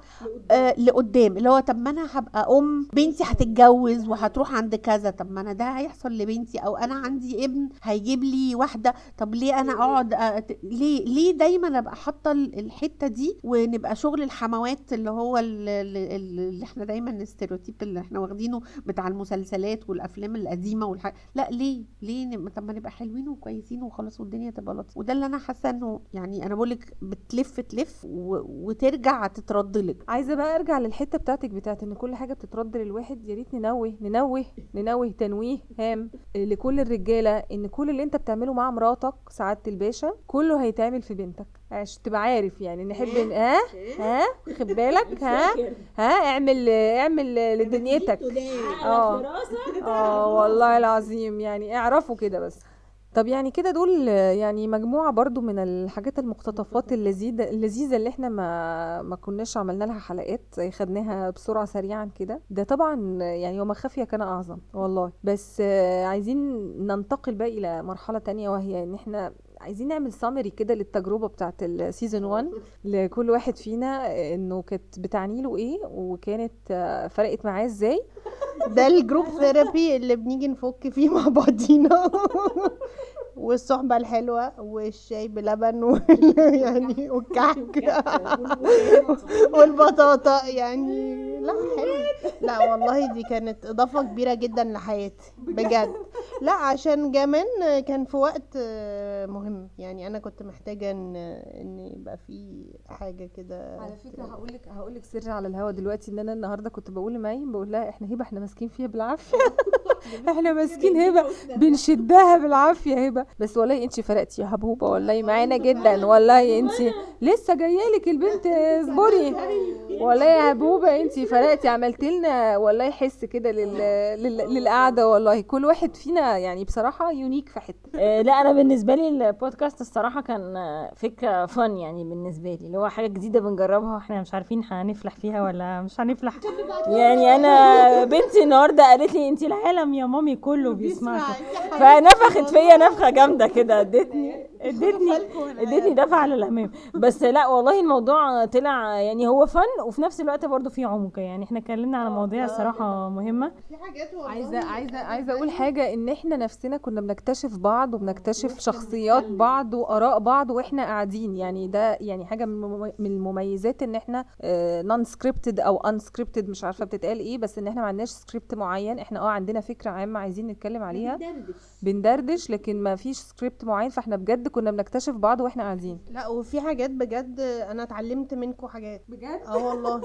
آه لقدام. اللي هو طب ما أنا هبقى أم بنتي هتتجوز وهتروح عند كذا. طب ما أنا ده هيحصل لبنتي أو أنا عندي ابن هيجيب لي واحدة. طب ليه أنا أقعد أ- ليه ليه دايما أبقى حاطة ال- الحتة دي ونبقى شغل الحموات اللي هو ال- ال- ال- اللي إحنا دايما ال stereotype اللي إحنا واخدينه بتاع المسلسلات والأفلام القديمة والح... لا ليه؟ ليه. طب ما نبقى حلوين وكويسين وخلاص والدنيا تبقى لطيفة. وده اللي أنا حاسة إنه يعني أنا بقول لك بتلف تلف و... وترجع تترد لك عايزة بقى أرجع للحتة بتاعتك بتاعت إن كل حاجة بتترد للواحد يا ريت ننوه ننوه ننوه تنويه هام لكل الرجالة إن كل اللي أنت بتعمله مع مراتك سعادة الباشا كله هيتعمل في بنتك. عشان تبقى عارف يعني. نحب ن- ها؟ ها؟ خد بالك؟ ها؟ ها؟ اعمل اعمل لدنيتك. آه. آه والله العظيم. يعني اعرفوا كده بس. طب يعني كده دول يعني مجموعة برضو من الحاجات المقتطفات اللذيذة اللذيذة اللي إحنا ما ما كناش عملنا لها حلقات خدناها بسرعة سريعا كده. ده طبعا يعني وما خفي كان أعظم والله. بس عايزين ننتقل بقى إلى مرحلة تانية وهي إن إحنا عايزين نعمل summary كده للتجربة بتاعت ال season 1 لكل واحد فينا انه كانت بتعني له إيه وكانت آه، فرقت معاه إزاي. ده الجروب ثيرابي اللي بنيجي نفك فيه مع بعضينا. والصحبة الحلوة والشاي بلبن وال... يعني والكعك. والبطاطا يعني. لا حلو. لا والله دي كانت إضافة كبيرة جدا لحياتي بجد؟ لا عشان كمان كان في وقت مهم. يعني أنا كنت محتاجة إن إن يبقى في حاجة كده. على فكرة هقول لك هقول لك سر على الهوا دلوقتي إن أنا النهارده كنت بقول لمايم بقول لها إحنا هبة إحنا ماسكين فيها بالعافية. إحنا ماسكين هبة. بنشدها بالعافية هبة. بس والله انت فرقتي يا هبوبه والله معانا جدا والله انت لسه جاية لك البنت اصبري والله يا هبوبة انت فرقتي عملت لنا والله حس كده لل... لل... للقعدة والله. كل واحد فينا يعني بصراحة يونيك في حتة. آه، لا أنا بالنسبة لي البودكاست الصراحة كان فكرة فن يعني بالنسبة لي اللي هو حاجة جديدة بنجربها وإحنا مش عارفين هنفلح فيها ولا مش هنفلح. يعني أنا بنتي النهارده قالت لي انت العالم يا مامي كله بيسمعك فنفخت فيا نفخة جامدة كده ادتني. ادتني ادتني دفعة للامام بس لا والله الموضوع طلع يعني هو فن وفي نفس الوقت برضو فيه عمق. يعني إحنا اتكلمنا على مواضيع الصراحه مهمة. في حاجات والله عايزه عايزه عايزة أقول حاجة إن إحنا نفسنا كنا بنكتشف بعض وبنكتشف شخصيات بعض وآراء بعض وإحنا قاعدين. يعني ده يعني حاجة من الممي- من المميزات إن إحنا non-scripted أو unscripted مش عارفة بتتقال إيه بس إن إحنا ما عندناش سكريبت معين. إحنا آه عندنا فكرة عامة عايزين نتكلم عليها. بندردش. لكن ما فيش سكريبت معين. فإحنا بجد كنا بنكتشف بعض وإحنا قاعدين. لا وفي حاجات بجد أنا اتعلمت منكم حاجات. بجد؟ آه والله.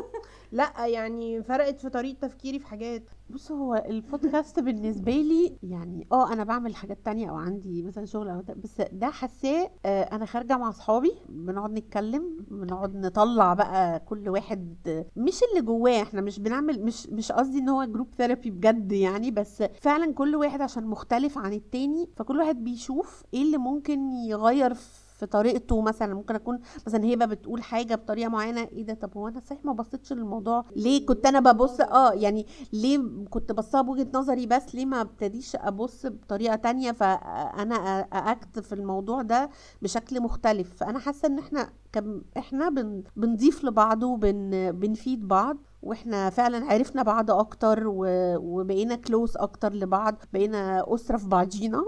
لا يعني فرقت في طريقة تفكيري في حاجات. بص هو البودكاست بالنسبة لي يعني آه أنا بعمل حاجات تانية أو عندي مثلا شغل أو ده بس ده حاساه آه، أنا خارجة مع أصحابي بنقعد نتكلم بنقعد نطلع بقى كل واحد مش اللي جواه إحنا مش بنعمل مش مش قصدي إن هو group therapy بجد يعني بس فعلا كل واحد عشان مختلف عن التاني فكل واحد بيشوف إيه اللي ممكن يغير في طريقته مثلا ممكن أكون مثلا هبه بتقول حاجة بطريقة معينة إيه ده؟ طب هو أنا صحيح ما بصيتش للموضوع؟ ليه كنت أنا ببص؟ آه يعني ليه كنت بصها بوجهة نظري بس ليه ما ابتديش أبص بطريقة تانية؟ فأنا اكت في الموضوع ده بشكل مختلف. فأنا حاسة إن إحنا كم إحنا بن بنضيف لبعض وبن بنفيد بعض. وإحنا فعلا عرفنا بعض أكتر و... وبقينا كلوز أكتر لبعض. بقينا أسرة في بعضينا.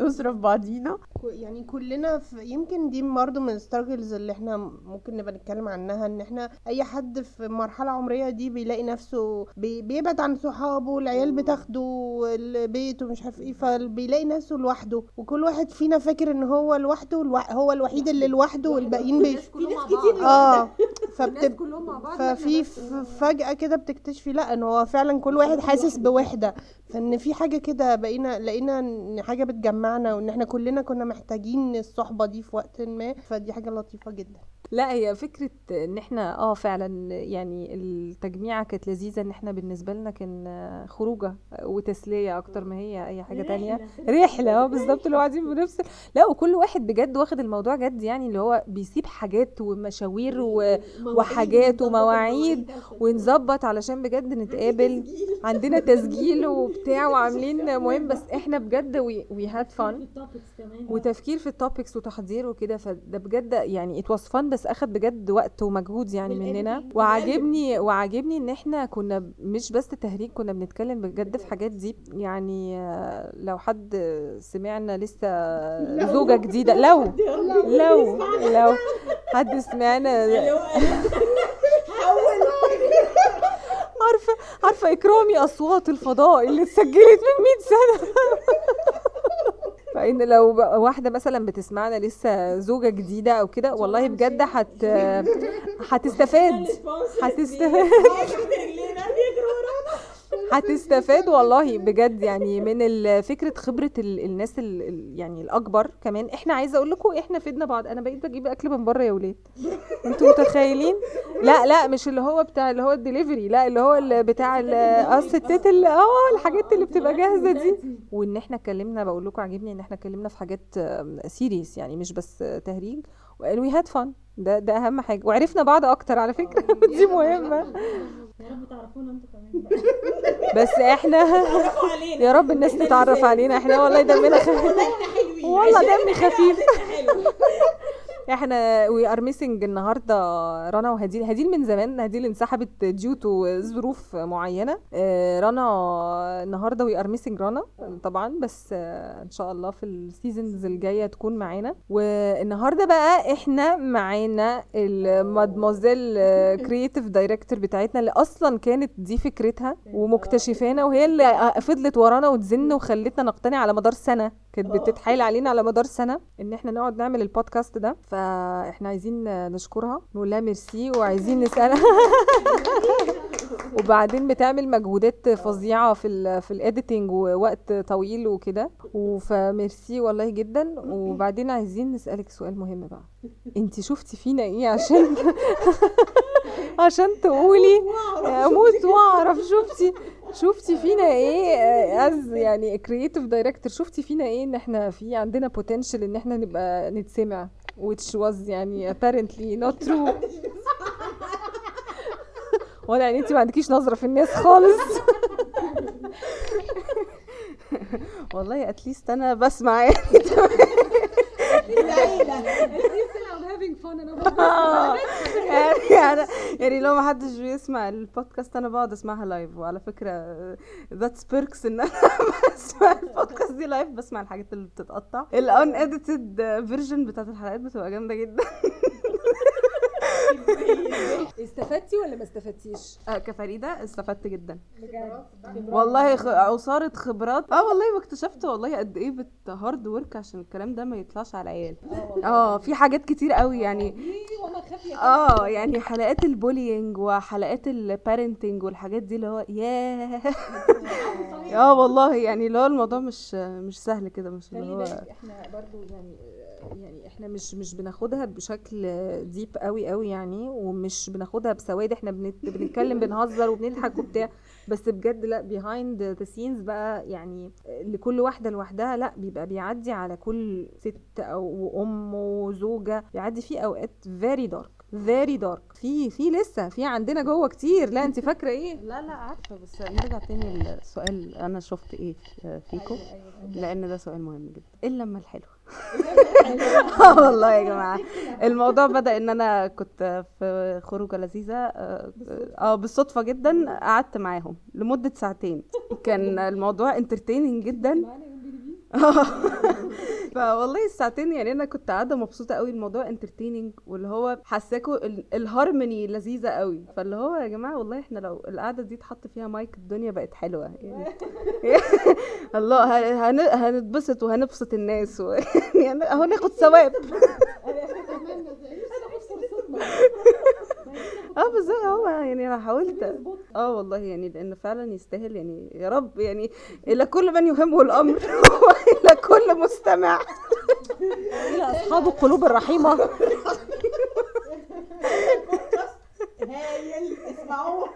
أسرة في بعضينا. يعني كلنا في يمكن دي برضه من ال struggles اللي إحنا ممكن نبقى نتكلم عنها إن إحنا أي حد في مرحلة عمرية دي بيلاقي نفسه بي- بيبعد عن صحابه العيال بتاخده البيت ومش عارف إيه فبيلاقي نفسه لوحده. وكل واحد فينا فاكر إن هو لوحده والوا- هو الوحيد اللي لوحده والباقيين بي... آه. فبتبقى كلهم مع بعض ففي فجأة كده بتكتشفي لا إن هو فعلا كل واحد حاسس بوحدة. فإن في حاجة كده بقينا لقينا إن حاجة بتجمعنا وإن إحنا كلنا كنا محتاجين الصحبة دي في وقت ما فدي حاجة لطيفة جدا. لا هي فكرة إن إحنا آه فعلا يعني التجميعة كانت لذيذة إن إحنا بالنسبة لنا كان خروجة وتسلية أكتر ما هي أي حاجة تانية. رحلة. آه بالظبط اللي هو قاعدين بنفصل. لا وكل واحد بجد واخد الموضوع جد يعني اللي هو بيسيب حاجات ومشاوير و... وحاجات ومواعيد ونظبط علشان بجد نتقابل. عندنا تسجيل وبتاع. وعاملين مهم بس إحنا بجد we had fun وتفكير في ال topics وتحضير وكده فده بجد يعني it was fun بس أخد بجد وقت ومجهود يعني مننا. وعاجبني وعاجبني إن إحنا كنا مش بس تهريج كنا بنتكلم بجد في حاجات دي يعني آه، لو حد سمعنا لسه زوجة جديدة لو لو لو حد سمعنا. عارفة عارفة إكرامي أصوات الفضاء اللي اتسجلت من 100 سنة. فإن لو بقى واحدة مثلا بتسمعنا لسه زوجة جديدة أو كده والله بجد هت هتستفاد هتستفاد هتستفاد والله بجد يعني من فكرة خبرة ال- الناس ال- ال- يعني الأكبر كمان. إحنا عايزة أقول لكم إحنا فدنا بعض. أنا بقيت بجيب أكل من بره يا ولاد. أنتوا متخيلين؟ لا لا مش اللي هو بتاع اللي هو الدليفري لا اللي هو اللي بتاع آه الستات اللي آه الحاجات اللي بتبقى جاهزة دي. وإن إحنا اتكلمنا بقول لكم عاجبني إن إحنا اتكلمنا في حاجات serious يعني مش بس تهريج. we had fun ده ده أهم حاجة. وعرفنا بعض أكتر على فكرة. دي مهمة. يا رب تعرفونا أنتوا كمان. بس إحنا يا رب الناس تتعرف علينا. إحنا والله دمنا خفيف. والله دمي خفيف. إحنا we are missing النهارده رنا وهديل. هديل من زمان هديل انسحبت due to ظروف معينة. آه، رنا النهارده we are missing رنا طبعا بس آه، إن شاء الله في ال seasons الجاية تكون معانا. والنهارده بقى إحنا معانا ال mademoiselle creative director بتاعتنا اللي أصلا كانت دي فكرتها ومكتشفانا وهي اللي فضلت ورانا وتزن وخلتنا نقتنع على مدار سنة. كانت بتتحايل علينا على مدار سنة إن إحنا نقعد نعمل البودكاست ده فإحنا عايزين نشكرها نقول لها ميرسي وعايزين نسالها وبعدين بتعمل مجهودات فظيعة في ال في ال editing ووقت طويل وكده. وفميرسي والله جدا. وبعدين عايزين نسألك سؤال مهم بقى. انت شفتي فينا إيه عشان عشان تقولي؟ أموت وأعرف شفتي. شفتي فينا إيه as يعني creative director شفتي فينا إيه ان إحنا في عندنا potential ان إحنا نبقى نتسمع which was يعني apparently not true. واضح ان انت ما عندكيش نظرة في الناس خالص. والله at least أنا بسمع يعني. آه. يعني أنا يعني لو ما حدش بيسمع البودكاست أنا بقعد أسمعها live وعلى فكرة that's perks إن أنا بسمع البودكاست دي live بسمع الحاجات اللي بتتقطع. ال unedited version بتاعت الحلقات بتبقى جامدة جدا. استفدتي ولا ما استفدتيش؟ آه، كفريدة استفدت جدا. والله خ... عصاره خبرات. آه والله واكتشفت والله قد إيه ب hard work عشان الكلام ده ما يطلعش على العيال. آه في حاجات كتير قوي يعني. آه يعني حلقات ال bullying وحلقات ال parenting والحاجات دي اللي هو ياه. آه والله يعني اللي هو الموضوع مش مش سهل كده مش اللي هو إحنا برضو يعني يعني إحنا مش مش بناخدها بشكل ديب قوي قوي يعني ومش بناخدها بسواد إحنا بنت بنتكلم بنهزر وبنضحك وبتاع. بس بجد لا behind the scenes بقى يعني لكل واحدة لوحدها لا بيبقى بيعدي على كل ست أو أم وزوجة بيعدي فيه أوقات very dark very dark. في في لسه في عندنا جوه كتير. لا انت فاكرة إيه؟ لا لا عارفة. بس نرجع تاني للسؤال أنا شفت إيه في- فيكم لأن ده سؤال مهم جدا. إلا لما الحلو. آه والله يا جماعة. الموضوع بدأ إن أنا كنت في خروجة لذيذة آه آه، بالصدفة جدا قعدت معاهم لمدة ساعتين. كان الموضوع entertaining جدا. فوالله الساعتين يعني أنا كنت قاعدة مبسوطة قوي الموضوع entertaining واللي هو حساكوا ال- الهارموني لذيذة قوي فاللي هو يا جماعة والله إحنا لو القعدة دي اتحط فيها مايك الدنيا بقت حلوة يعني. الله هنتبسط وهنبسط الناس و... يعني أهو ناخد ثواب. آه بالظبط هو يعني أنا حاولت. آه والله يعني لأن فعلا يستاهل يعني يا رب يعني إلى كل من يهمه الأمر والى كل مستمع. إلى أصحاب القلوب الرحيمة. هايل اسمعوه.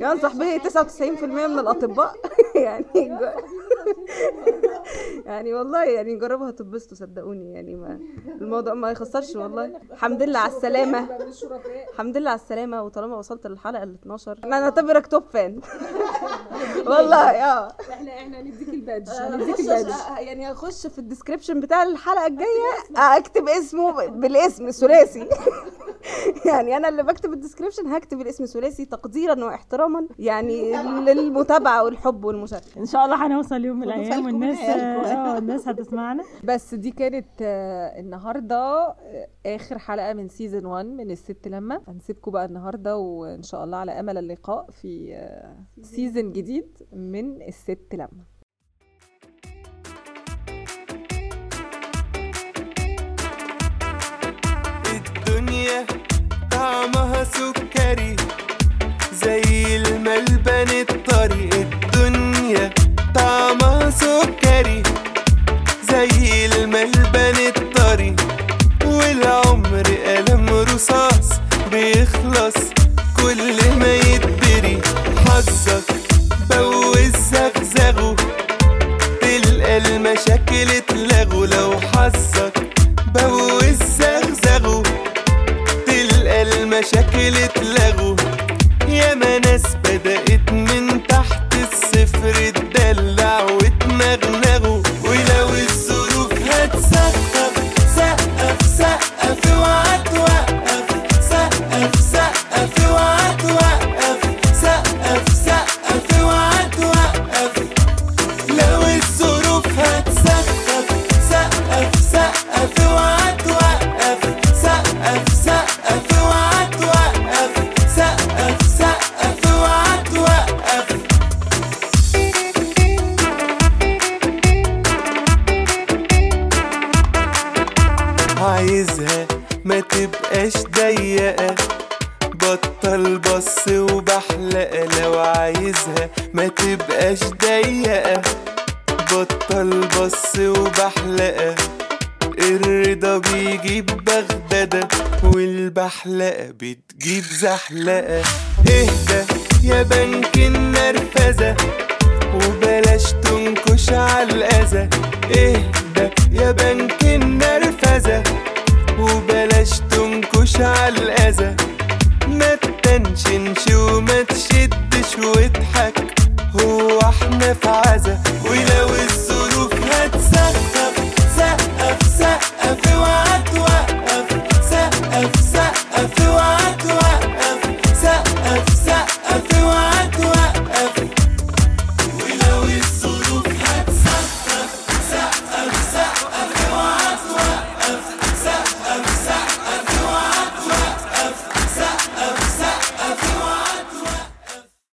ينصح به 99% من الأطباء. يعني يعني والله يعني جربوا هتتبسطوا صدقوني. يعني ما الموضوع ما يخسرش والله. الحمد لله على السلامة. الحمد لله على السلامة. وطالما وصلت للحلقة ال 12 أنا أعتبرك top fan والله آه. إحنا إحنا نديك ال badge. هنديك نديك البادج. يعني هخش في ال description بتاع الحلقة الجاية. أكتب اسمه بالاسم ثلاثي. يعني أنا اللي بكتب ال description هكتب الاسم ثلاثي تقديرا واحتراما يعني للمتابعة والحب والمشاركة. إن شاء الله هنوصل يوم من الأيام والناس. آه الناس هتسمعنا. بس دي كانت آه، النهارده آه، آخر حلقة من season 1 من الست لما. هنسيبكم بقى النهارده وإن شاء الله على أمل اللقاء في آه، season جديد من الست لما. الدنيا طعمها سكري زي الملبن الطري. الدنيا طعمها سكري زي الملبن الطري. والعمر قلم رصاص بيخلص كل ما يتبري. حظك بوز زغزغه تلقى المشاكل اتلغوا. لو حظك المشاكل اتلغوا بتجيب